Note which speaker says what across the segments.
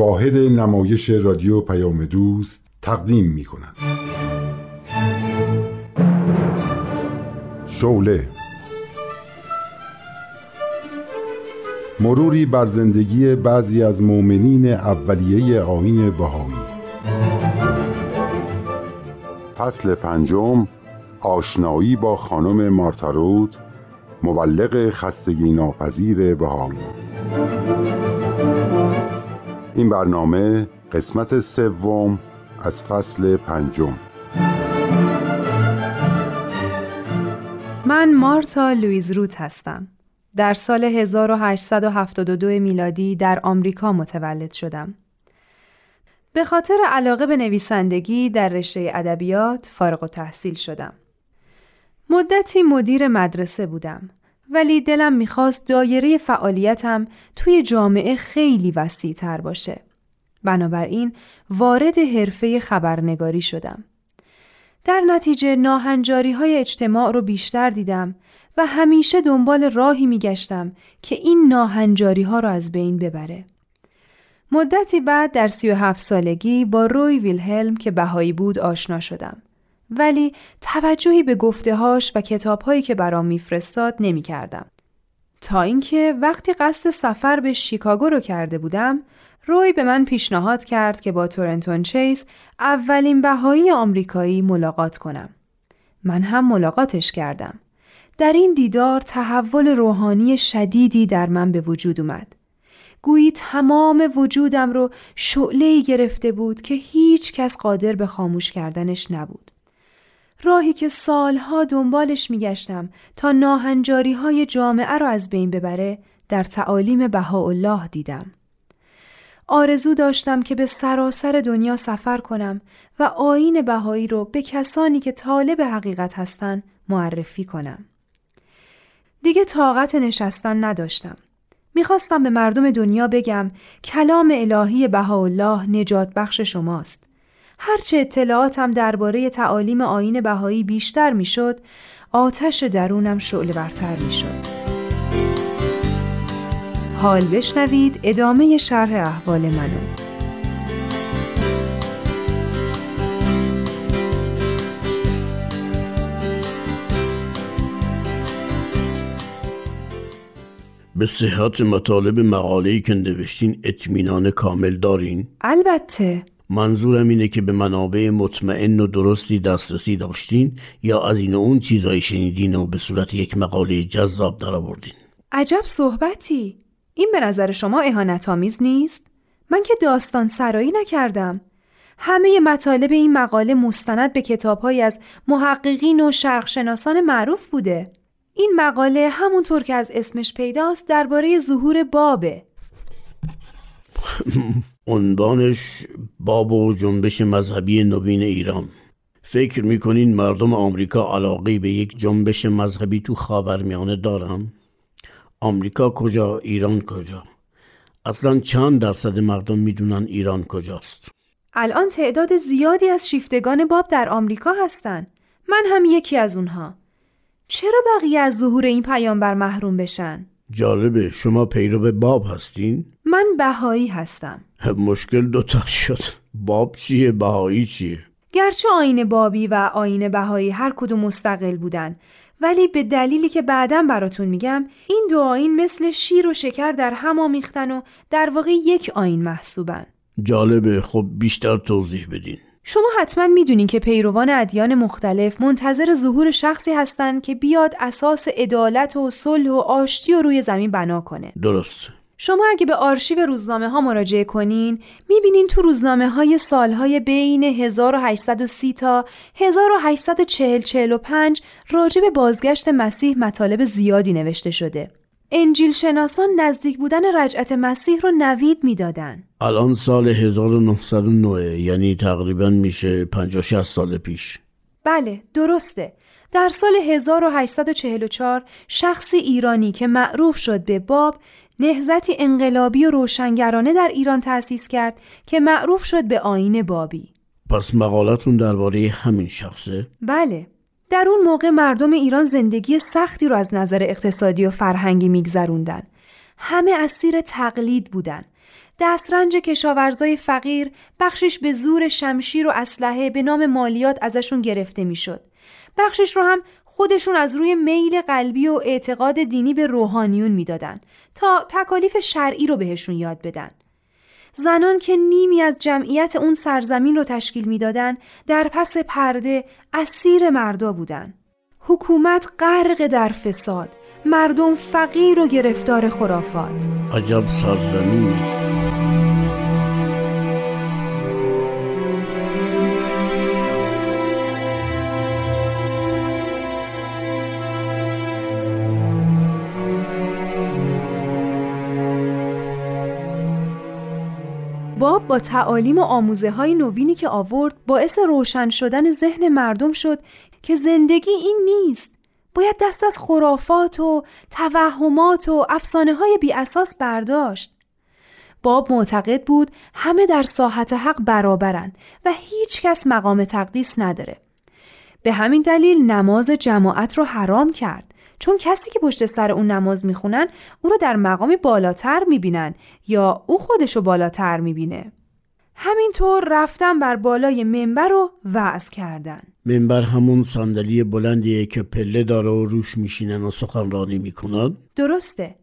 Speaker 1: واحد نمایش رادیو پیام دوست تقدیم می کند شوله مروری بر زندگی بعضی از مؤمنین اولیه آین بهایی. فصل پنجم آشنایی با خانم مارتارود مبلغ خستگی ناپذیر بهایی. این برنامه قسمت سوم از فصل پنجم
Speaker 2: من مارتا لویز روت هستم. در سال 1872 میلادی در آمریکا متولد شدم. به خاطر علاقه به نویسندگی در رشته ادبیات فارغ و تحصیل شدم. مدتی مدیر مدرسه بودم ولی دلم می‌خواست دایره فعالیتم توی جامعه خیلی وسیع تر باشه. بنابراین وارد حرفه خبرنگاری شدم. در نتیجه ناهنجاری های اجتماع رو بیشتر دیدم و همیشه دنبال راهی میگشتم که این ناهنجاری ها رو از بین ببره. مدتی بعد در سی و هفت سالگی با روی ویلهلم که بهایی بود آشنا شدم. ولی توجهی به گفتههاش و کتابهایی که برام میفرستاد نمی کردم. تا اینکه وقتی قصد سفر به شیکاگو رو کرده بودم روی به من پیشنهاد کرد که با تورنتون چیز اولین بهایی آمریکایی ملاقات کنم. من هم ملاقاتش کردم. در این دیدار تحول روحانی شدیدی در من به وجود اومد. گویی تمام وجودم رو شعله گرفته بود که هیچ کس قادر به خاموش کردنش نبود. راهی که سالها دنبالش میگشتم تا ناهنجاری های جامعه را از بین ببره در تعالیم بهاءالله دیدم. آرزو داشتم که به سراسر دنیا سفر کنم و آین بهایی رو به کسانی که طالب حقیقت هستند معرفی کنم. دیگه طاقت نشستن نداشتم. می‌خواستم به مردم دنیا بگم کلام الهی بهاءالله نجات بخش شماست. هرچه اطلاعاتم درباره تعالیم آین بهایی بیشتر می‌شد، آتش درونم شعله برتر می‌شد. حال بشنوید ادامه شرح احوال منو.
Speaker 3: به صحت مطالب مقاله‌ای که نوشتین اطمینان کامل دارین؟
Speaker 2: البته
Speaker 3: منظورم اینه که به منابع مطمئن و درستی دسترسی داشتین یا از این و اون چیزایی شنیدین و به صورت یک مقاله جذاب درآوردین؟
Speaker 2: عجب صحبتی. این به نظر شما اهانت آمیز نیست؟ من که داستان سرایی نکردم. همه مطالب این مقاله مستند به کتابهایی از محققین و شرقشناسان معروف بوده. این مقاله همونطور که از اسمش پیداست درباره ظهور بابه.
Speaker 3: عنوانش باب و جنبش مذهبی نوین ایران. فکر می‌کنین مردم آمریکا علاقه به یک جنبش مذهبی تو خاورمیانه دارن؟ آمریکا کجا ایران کجا؟ اصلا چند درصد مردم می‌دونن ایران کجاست؟
Speaker 2: الان تعداد زیادی از شیفتگان باب در آمریکا هستن. من هم یکی از اونها. چرا بقیه از ظهور این پیامبر محروم بشن؟
Speaker 3: جالبه شما پیرو باب هستین؟
Speaker 2: من بهایی هستم.
Speaker 3: مشکل دوتا شد. باب چیه؟ بهایی چیه؟
Speaker 2: گرچه آین بابی و آین بهایی هر کدوم مستقل بودن ولی به دلیلی که بعدا براتون میگم این دو آین مثل شیر و شکر در هم آمیختن و در واقع یک آین محسوبن.
Speaker 3: جالبه. خب بیشتر توضیح بدین.
Speaker 2: شما حتما می‌دونین که پیروان ادیان مختلف منتظر ظهور شخصی هستند که بیاد اساس عدالت و صلح و آشتی و روی زمین بنا کنه.
Speaker 3: درست.
Speaker 2: شما اگه به آرشیو روزنامه ها مراجعه کنین می‌بینین تو روزنامه های سالهای بین 1830 تا 1840 45 راجع به بازگشت مسیح مطالب زیادی نوشته شده. انجیل شناسان نزدیک بودن رجعت مسیح رو نوید می‌دادن.
Speaker 3: الان سال 1909 یعنی تقریبا میشه 50 سال پیش.
Speaker 2: بله درسته. در سال 1844 شخصی ایرانی که معروف شد به باب نهزتی انقلابی و روشنگرانه در ایران تأسیس کرد که معروف شد به آین بابی.
Speaker 3: پس مقالتون درباره همین شخصه؟
Speaker 2: بله. در اون موقع مردم ایران زندگی سختی رو از نظر اقتصادی و فرهنگی میگذروندن. همه اسیر تقلید بودن. دسترنج کشاورزای فقیر بخشش به زور شمشیر و اسلحه به نام مالیات ازشون گرفته می‌شد. بخشش رو هم خودشون از روی میل قلبی و اعتقاد دینی به روحانیون می‌دادن تا تکالیف شرعی رو بهشون یاد بدن. زنان که نیمی از جمعیت اون سرزمین رو تشکیل می‌دادن در پس پرده اسیر مردا بودن. حکومت غرق در فساد، مردم فقیر و گرفتار خرافات.
Speaker 3: عجب سرزمینی
Speaker 2: باب با تعالیم و آموزه های نوینی که آورد باعث روشن شدن ذهن مردم شد که زندگی این نیست. باید دست از خرافات و توهمات و افسانه های بی اساس برداشت. باب معتقد بود همه در ساحت حق برابرند و هیچ کس مقام تقدیس نداره. به همین دلیل نماز جماعت رو حرام کرد. چون کسی که پشت سر اون نماز می‌خونن او رو در مقامی بالاتر می‌بینن یا او خودشو بالاتر می‌بینه. همینطور رفتن بر بالای منبر رو وعظ کردن.
Speaker 3: منبر همون صندلی بلندیه که پله داره و روش میشینن و سخنرانی می‌کنن؟
Speaker 2: درسته.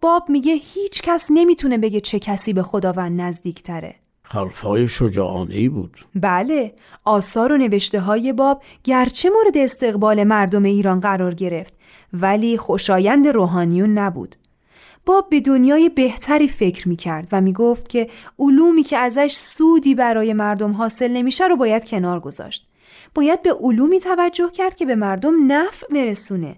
Speaker 2: باب میگه هیچ کس نمی‌تونه بگه چه کسی به خداوند نزدیکتره.
Speaker 3: حرفهای شجاعانه ای بود
Speaker 2: بله آثار و نوشته های باب گرچه مورد استقبال مردم ایران قرار گرفت ولی خوشایند روحانیون نبود باب به دنیای بهتری فکر می کرد و می گفت که علومی که ازش سودی برای مردم حاصل نمیشه رو باید کنار گذاشت. باید به علومی توجه کرد که به مردم نفع مرسونه.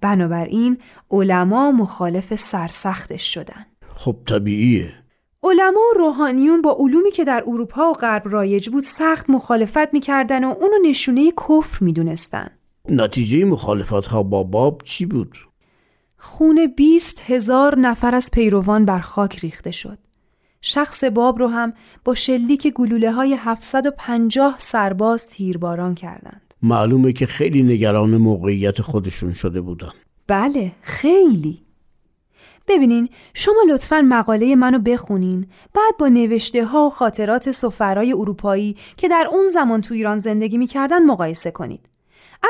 Speaker 2: بنابراین علما مخالف سرسختش شدن.
Speaker 3: خب طبیعیه.
Speaker 2: علما و روحانیون با علومی که در اروپا و غرب رایج بود سخت مخالفت می‌کردن و اونو نشونه کفر می‌دونستن.
Speaker 3: نتیجه مخالفت ها با باب چی بود؟
Speaker 2: خون بیست هزار نفر از پیروان بر خاک ریخته شد. شخص باب رو هم با شلیک گلوله های 750 سرباز تیرباران کردند.
Speaker 3: معلومه که خیلی نگران موقعیت خودشون شده بودن.
Speaker 2: بله خیلی. ببینین شما لطفا مقاله منو بخونین بعد با نوشته ها و خاطرات سفرای اروپایی که در اون زمان تو ایران زندگی می‌کردن مقایسه کنید.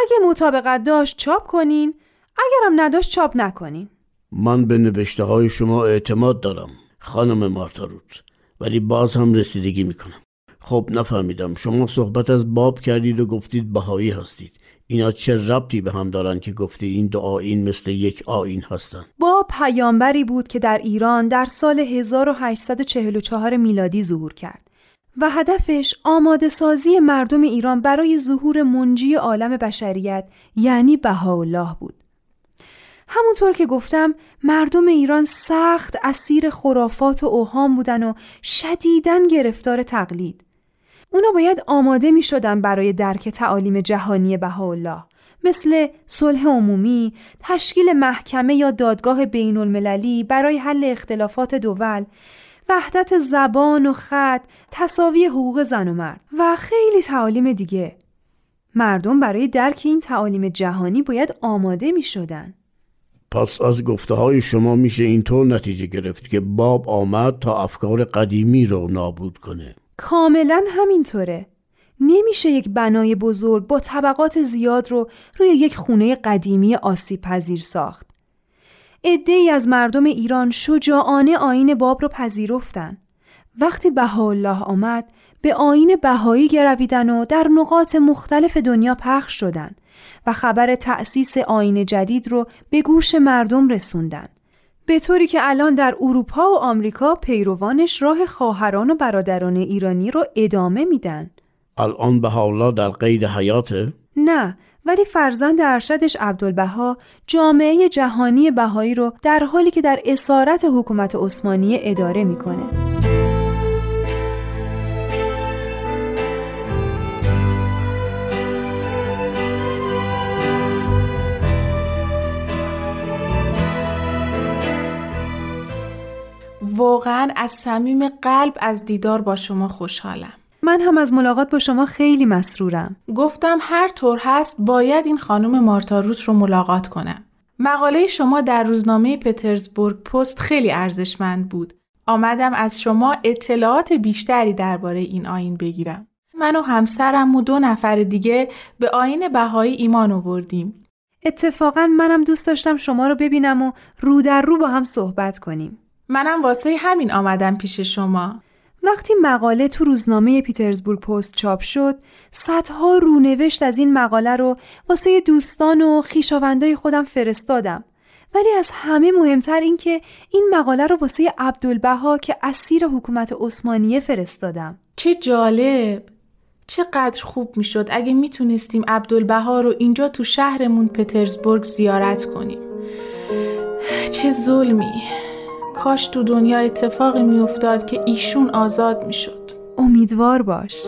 Speaker 2: اگه مطابقت داشت چاپ کنین اگرم نداشت چاپ نکنین.
Speaker 3: من به نوشته های شما اعتماد دارم خانم مارتاروت ولی باز هم رسیدگی می‌کنم. خب نفهمیدم. شما صحبت از باب کردید و گفتید بهایی هستید. اینا چه ربطی به هم دارن که گفتید این دو آین مثل یک آین هستن؟
Speaker 2: باب پیامبری بود که در ایران در سال 1844 میلادی ظهور کرد. و هدفش آماده سازی مردم ایران برای ظهور منجی عالم بشریت یعنی بهاءالله بود. همونطور که گفتم مردم ایران سخت اسیر خرافات و اوهام بودن و شدیدن گرفتار تقلید. اونا باید آماده می شدن برای درک تعالیم جهانی بهاءالله مثل صلح عمومی، تشکیل محکمه یا دادگاه بین المللی برای حل اختلافات دول وحدت زبان و خط، تصاوی حقوق زن و مرد و خیلی تعالیم دیگه. مردم برای درک این تعالیم جهانی باید آماده می شدن.
Speaker 3: پس از گفته های شما میشه اینطور نتیجه گرفت که باب آمد تا افکار قدیمی رو نابود کنه.
Speaker 2: کاملا همینطوره. نمیشه یک بنای بزرگ با طبقات زیاد رو روی یک خونه قدیمی آسیب پذیر ساخت. ای از مردم ایران شجاعانه آین باب رو پذیرفتن. وقتی بهاءالله آمد به آین بهایی گرویدن و در نقاط مختلف دنیا پخش شدن و خبر تأسیس آین جدید رو به گوش مردم رسوندن. به طوری که الان در اروپا و آمریکا پیروانش راه خواهران و برادران ایرانی رو ادامه میدن.
Speaker 3: الان بهاءالله در قید حیاته؟
Speaker 2: نه ولی فرزند ارشدش عبدالبها جامعه جهانی بهایی رو در حالی که در اسارت حکومت عثمانی اداره می‌کنه.
Speaker 4: واقعا از صمیم قلب از دیدار با شما خوشحالم.
Speaker 2: من هم از ملاقات با شما خیلی مسرورم.
Speaker 4: گفتم هر طور هست باید این خانم مارتاروت رو ملاقات کنم. مقاله شما در روزنامه پترزبورگ پست خیلی ارزشمند بود. آمدم از شما اطلاعات بیشتری درباره این آین بگیرم. من و همسرم و دو نفر دیگه به آین بهایی ایمان آوردیم.
Speaker 2: اتفاقا منم دوست داشتم شما رو ببینم و رو در رو با هم صحبت کنیم.
Speaker 4: منم واسه همین آمدم پیش شما.
Speaker 2: وقتی مقاله تو روزنامه پیترزبورگ پست چاپ شد، صدها رونوشت از این مقاله رو واسه دوستان و خیشاوندای خودم فرستادم. ولی از همه مهمتر این که این مقاله رو واسه عبدالبها که اسیر حکومت عثمانیه فرستادم.
Speaker 4: چه جالب! چقدر خوب می‌شد اگه می‌تونستیم عبدالبها رو اینجا تو شهرمون پترزبورگ زیارت کنیم. چه ظلمی! کاش تو دنیا اتفاقی میافتاد که ایشون آزاد می‌شد.
Speaker 2: امیدوار باش.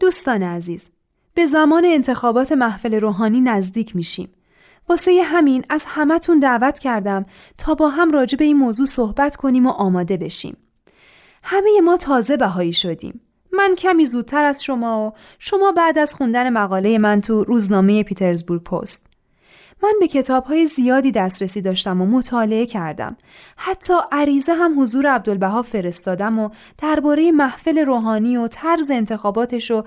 Speaker 2: دوستان عزیز به زمان انتخابات محفل روحانی نزدیک میشیم واسه همین از همتون دعوت کردم تا با هم راجع به این موضوع صحبت کنیم و آماده بشیم. همه ما تازه بهایی شدیم. من کمی زودتر از شما و شما بعد از خوندن مقاله من تو روزنامه پیترزبورگ پست. من به کتاب های زیادی دسترسی داشتم و مطالعه کردم. حتی عریضه هم حضور عبدالبها فرستادم و درباره محفل روحانی و طرز انتخاباتش و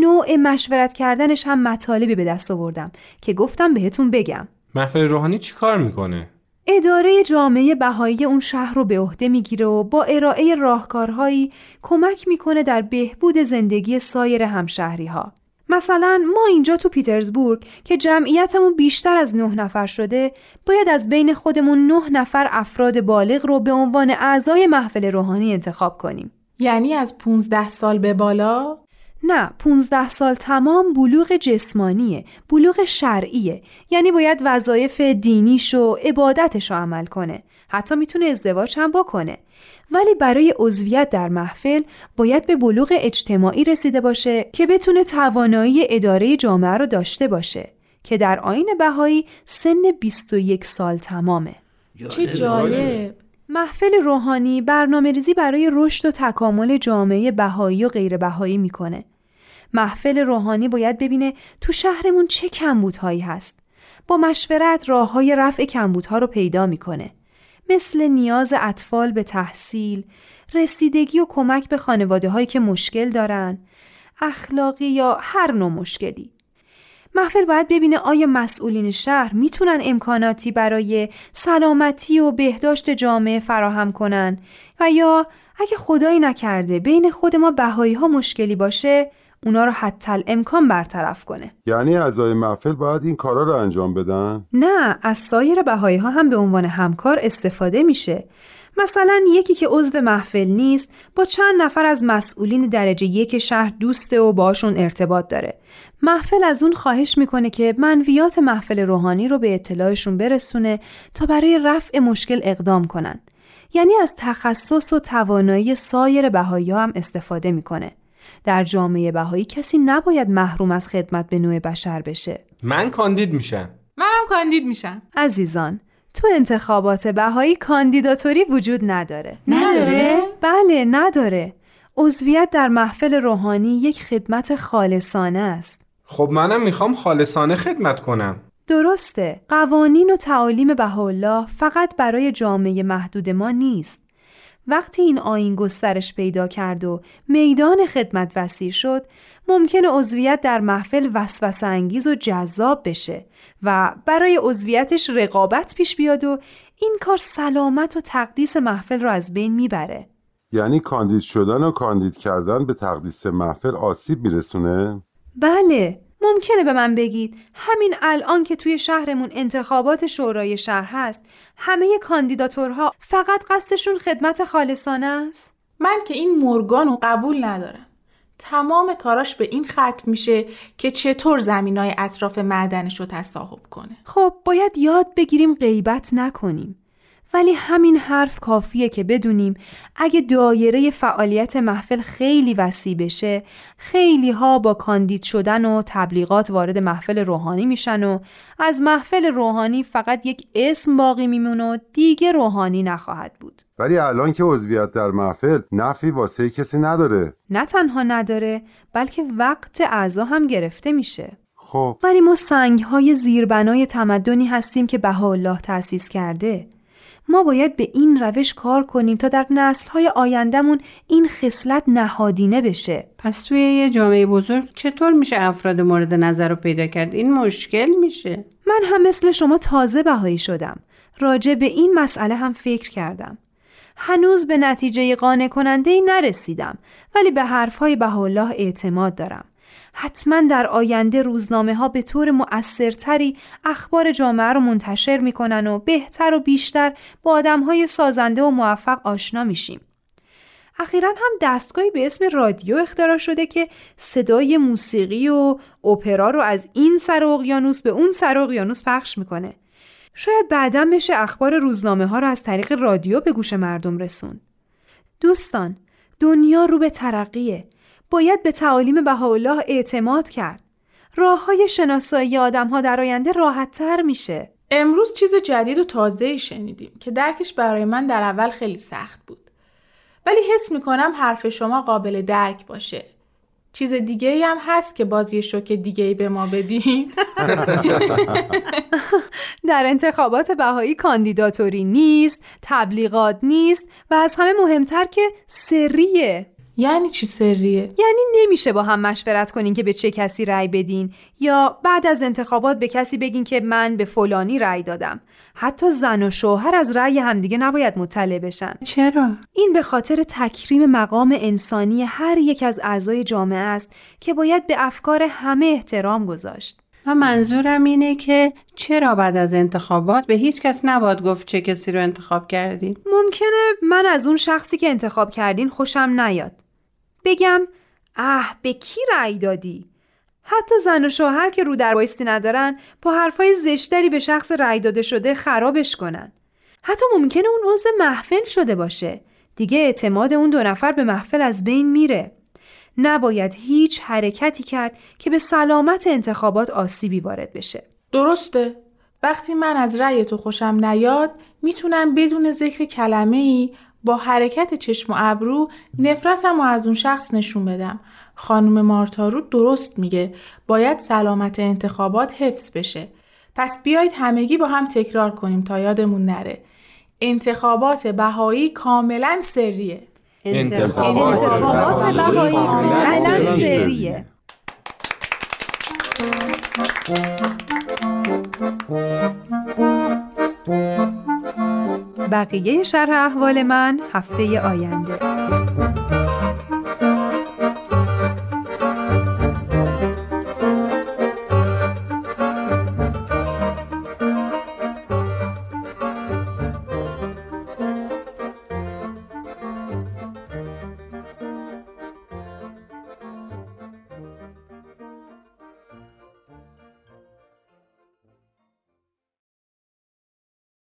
Speaker 2: نوع مشورت کردنش هم مطالبی به دست آوردم که گفتم بهتون بگم.
Speaker 5: محفل روحانی چی کار می‌کنه؟
Speaker 2: اداره جامعه بهایی اون شهر رو به عهده می‌گیره و با ارائه راهکارهایی کمک می‌کنه در بهبود زندگی سایر همشهری ها. مثلا ما اینجا تو پیترزبورگ که جمعیتمون بیشتر از نه نفر شده باید از بین خودمون نه نفر افراد بالغ رو به عنوان اعضای محفل روحانی انتخاب کنیم.
Speaker 4: یعنی از 15 سال به بالا؟
Speaker 2: نه 15 سال تمام بلوغ جسمانیه بلوغ شرعیه. یعنی باید وظایف دینیش و عبادتش رو عمل کنه. حتی می‌تونه ازدواج هم بکنه. ولی برای عضویت در محفل باید به بلوغ اجتماعی رسیده باشه که بتونه توانایی اداره جامعه رو داشته باشه که در آین بهایی سن 21 سال تمامه.
Speaker 4: چه جالب.
Speaker 2: محفل روحانی برنامه ریزی برای رشد و تکامل جامعه بهایی و غیر بهایی می‌کنه. محفل روحانی باید ببینه تو شهرمون چه کمبودهایی هست با مشورت راه های رفع کمبودها رو پیدا می‌کنه مثل نیاز اطفال به تحصیل، رسیدگی و کمک به خانواده هایی که مشکل دارن، اخلاقی یا هر نوع مشکلی. محفل باید ببینه آیا مسئولین شهر می‌تونن امکاناتی برای سلامتی و بهداشت جامعه فراهم کنن و یا اگه خدایی نکرده بین خود ما بهایی ها مشکلی باشه اونا رو حتی امکان برطرف کنه.
Speaker 1: یعنی اعضای محفل باید این کارا رو انجام بدن؟
Speaker 2: نه از سایر بهایی ها هم به عنوان همکار استفاده میشه. مثلا یکی که عضو محفل نیست با چند نفر از مسئولین درجه یک شهر دوسته و باشون ارتباط داره. محفل از اون خواهش می‌کنه که منویات محفل روحانی رو به اطلاعشون برسونه تا برای رفع مشکل اقدام کنن. یعنی از تخصص و توانایی سایر بهایی ها هم استفاده می‌کنه. در جامعه بهایی کسی نباید محروم از خدمت به نوع بشر بشه.
Speaker 5: من کاندید میشم.
Speaker 4: منم کاندید میشم.
Speaker 2: عزیزان تو انتخابات بهایی کاندیداتوری وجود نداره.
Speaker 4: نداره؟
Speaker 2: بله نداره. عضویت در محفل روحانی یک خدمت خالصانه است.
Speaker 5: خب منم می‌خوام خالصانه خدمت کنم.
Speaker 2: درسته. قوانین و تعالیم بهاءالله فقط برای جامعه محدود ما نیست. وقتی این آین گسترش پیدا کرد و میدان خدمت وسیع شد ممکن عضویت در محفل وسوسه انگیز و جذاب بشه و برای عضویتش رقابت پیش بیاد و این کار سلامت و تقدیس محفل رو از بین می‌بره
Speaker 1: یعنی کاندید شدن و کاندید کردن به تقدیس محفل آسیب میرسونه؟
Speaker 2: بله ممکنه به من بگید. همین الان که توی شهرمون انتخابات شورای شهر هست همه کاندیداتورها فقط قصدشون خدمت خالصانه است؟
Speaker 4: من که این مورگان رو قبول ندارم. تمام کاراش به این ختم میشه که چطور زمینای اطراف معدنش رو تصاحب کنه.
Speaker 2: خب باید یاد بگیریم غیبت نکنیم. ولی همین حرف کافیه که بدونیم اگه دایره فعالیت محفل خیلی وسیع بشه خیلی ها با کاندید شدن و تبلیغات وارد محفل روحانی میشن و از محفل روحانی فقط یک اسم باقی میمونه و دیگه روحانی نخواهد بود.
Speaker 1: ولی الان که عضویت در محفل نفی واسه کسی نداره.
Speaker 2: نه تنها نداره بلکه وقت اعضا هم گرفته میشه.
Speaker 1: خب.
Speaker 2: ولی ما سنگ های زیربنای تمدنی هستیم که بهاءالله تأسیس کرده. ما باید به این روش کار کنیم تا در نسل های آیندهمون این خصلت نهادینه بشه.
Speaker 6: پس توی یه جامعه بزرگ چطور میشه افراد مورد نظر رو پیدا کرد؟ این مشکل میشه؟
Speaker 2: من هم مثل شما تازه بهایی شدم. راجع به این مسئله هم فکر کردم. هنوز به نتیجه قانع کننده ای نرسیدم ولی به حرفهای بهاءالله اعتماد دارم. حتما در آینده روزنامه ها به طور مؤثرتری اخبار جامعه رو منتشر می‌کنن و بهتر و بیشتر با آدم های سازنده و موفق آشنا میشیم. اخیرا هم دستگاهی به اسم رادیو اختراع شده که صدای موسیقی و اپرا رو از این سر اقیانوس به اون سر اقیانوس پخش می‌کنه. شاید بعدا بشه اخبار روزنامه ها رو از طریق رادیو به گوش مردم رسون. دوستان، دنیا رو به ترقیه باید به تعالیم بهاءالله اعتماد کرد. راه های شناسایی آدم ها در آینده راحت تر میشه.
Speaker 4: امروز چیز جدید و تازه شنیدیم که درکش برای من در اول خیلی سخت بود. ولی حس می‌کنم حرف شما قابل درک باشه. چیز دیگه ای هم هست که بازی شوک دیگه ای به ما بدیم
Speaker 2: در انتخابات بهایی کاندیداتوری نیست تبلیغات نیست و از همه مهمتر که سریه
Speaker 4: یعنی چی سریه؟
Speaker 2: یعنی نمیشه با هم مشورت کنین که به چه کسی رأی بدین یا بعد از انتخابات به کسی بگین که من به فلانی رأی دادم حتی زن و شوهر از رأی همدیگه نباید مطلع بشن
Speaker 6: چرا
Speaker 2: این به خاطر تکریم مقام انسانی هر یک از اعضای جامعه است که باید به افکار همه احترام گذاشت
Speaker 6: و منظورم اینه که چرا بعد از انتخابات به هیچ کس نباید گفت چه کسی رو انتخاب کردین؟
Speaker 2: ممکنه من از اون شخصی که انتخاب کردین خوشم نیاد. بگم اه به کی رأی دادی؟ حتی زن و شوهر که رو در بایستی ندارن با حرفای زشتری به شخص رأی داده شده خرابش کنن. حتی ممکنه اون عضو محفل شده باشه. دیگه اعتماد اون دو نفر به محفل از بین میره. نباید هیچ حرکتی کرد که به سلامت انتخابات آسیبی وارد بشه.
Speaker 4: درسته. وقتی من از رأی تو خوشم نیاد می‌تونم بدون ذکر کلمه ای با حرکت چشم و ابرو نفرتم و از اون شخص نشون بدم. خانم مارتارو درست میگه باید سلامت انتخابات حفظ بشه. پس بیایید همگی با هم تکرار کنیم تا یادمون نره. انتخابات بهایی کاملا سریه.
Speaker 5: انتخابات
Speaker 2: انتخابات بهایی کاملا سریه. بقیه شرح احوال من هفته آینده.